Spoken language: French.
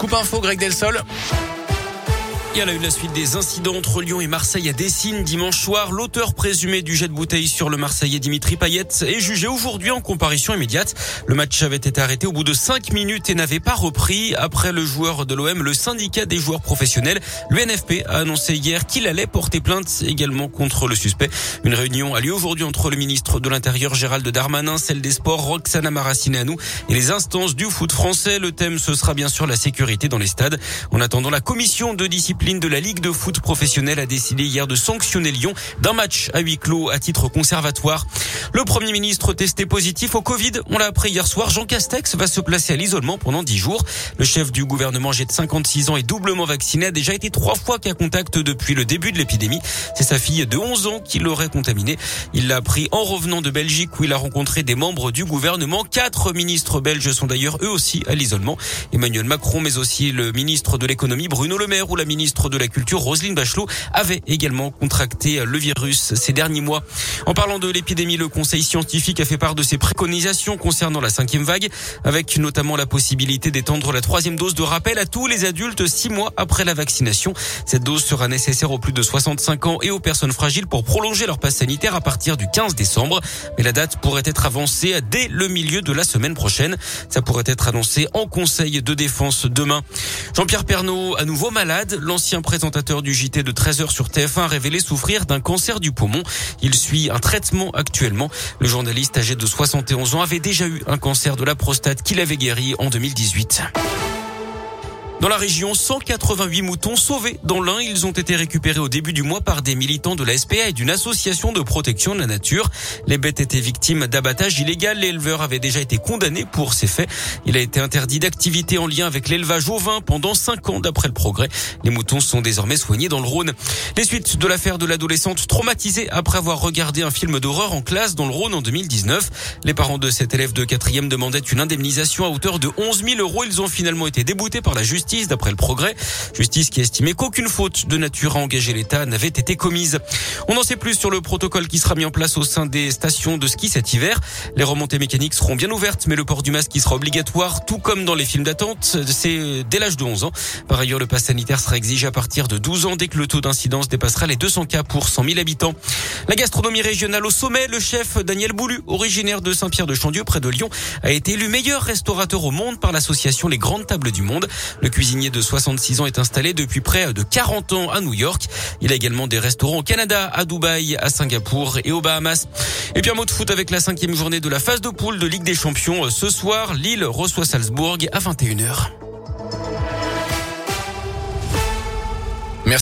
Coupe info, Greg Delsol. Il y a eu la suite des incidents entre Lyon et Marseille à Dessine dimanche soir. L'auteur présumé du jet de bouteille sur le Marseillais Dimitri Payet est jugé aujourd'hui en comparution immédiate. Le match avait été arrêté au bout de cinq minutes et n'avait pas repris. Après le joueur de l'OM, le syndicat des joueurs professionnels, l'UNFP, a annoncé hier qu'il allait porter plainte également contre le suspect. Une réunion a lieu aujourd'hui entre le ministre de l'Intérieur Gérald Darmanin, celle des Sports Roxana Maracineanu et les instances du foot français. Le thème, ce sera bien sûr la sécurité dans les stades. En attendant, la commission de discipline de la Ligue de foot professionnelle a décidé hier de sanctionner Lyon d'un match à huis clos à titre conservatoire. Le Premier ministre testé positif au Covid, on l'a appris hier soir, Jean Castex va se placer à l'isolement pendant 10 jours. Le chef du gouvernement âgé de 56 ans et doublement vacciné a déjà été trois fois cas contact depuis le début de l'épidémie. C'est sa fille de 11 ans qui l'aurait contaminé. Il l'a appris en revenant de Belgique où il a rencontré des membres du gouvernement. Quatre ministres belges sont d'ailleurs eux aussi à l'isolement. Emmanuel Macron mais aussi le ministre de l'économie Bruno Le Maire ou la ministre ministre de la Culture, Roselyne Bachelot, avait également contracté le virus ces derniers mois. En parlant de l'épidémie, le Conseil scientifique a fait part de ses préconisations concernant la cinquième vague, avec notamment la possibilité d'étendre la troisième dose de rappel à tous les adultes six mois après la vaccination. Cette dose sera nécessaire aux plus de 65 ans et aux personnes fragiles pour prolonger leur passe sanitaire à partir du 15 décembre. Mais la date pourrait être avancée dès le milieu de la semaine prochaine. Ça pourrait être annoncé en Conseil de défense demain. Jean-Pierre Pernaud, à nouveau malade, l'ancien présentateur du JT de 13h sur TF1 a révélé souffrir d'un cancer du poumon. Il suit un traitement actuellement. Le journaliste âgé de 71 ans avait déjà eu un cancer de la prostate qu'il avait guéri en 2018. Dans la région, 188 moutons sauvés. Dans l'un, ils ont été récupérés au début du mois par des militants de la SPA et d'une association de protection de la nature. Les bêtes étaient victimes d'abattage illégal. L'éleveur avait déjà été condamné pour ces faits. Il a été interdit d'activité en lien avec l'élevage au vin pendant 5 ans d'après le progrès. Les moutons sont désormais soignés dans le Rhône. Les suites de l'affaire de l'adolescente traumatisée après avoir regardé un film d'horreur en classe dans le Rhône en 2019. Les parents de cet élève de quatrième demandaient une indemnisation à hauteur de 11 000 euros. Ils ont finalement été déboutés par la d'après le progrès. Justice qui estimait qu'aucune faute de nature à engager l'État n'avait été commise. On en sait plus sur le protocole qui sera mis en place au sein des stations de ski cet hiver. Les remontées mécaniques seront bien ouvertes, mais le port du masque sera obligatoire, tout comme dans les films d'attente, c'est dès l'âge de 11 ans. Par ailleurs, le pass sanitaire sera exigé à partir de 12 ans dès que le taux d'incidence dépassera les 200 cas pour 100 000 habitants. La gastronomie régionale au sommet, le chef Daniel Boulu, originaire de Saint-Pierre-de-Chandieu près de Lyon, a été élu meilleur restaurateur au monde par l'association Les Grandes Tables du Monde. Cuisinier de 66 ans est installé depuis près de 40 ans à New York. Il a également des restaurants au Canada, à Dubaï, à Singapour et aux Bahamas. Et puis un mot de foot avec la cinquième journée de la phase de poule de Ligue des Champions. Ce soir, Lille reçoit Salzbourg à 21h.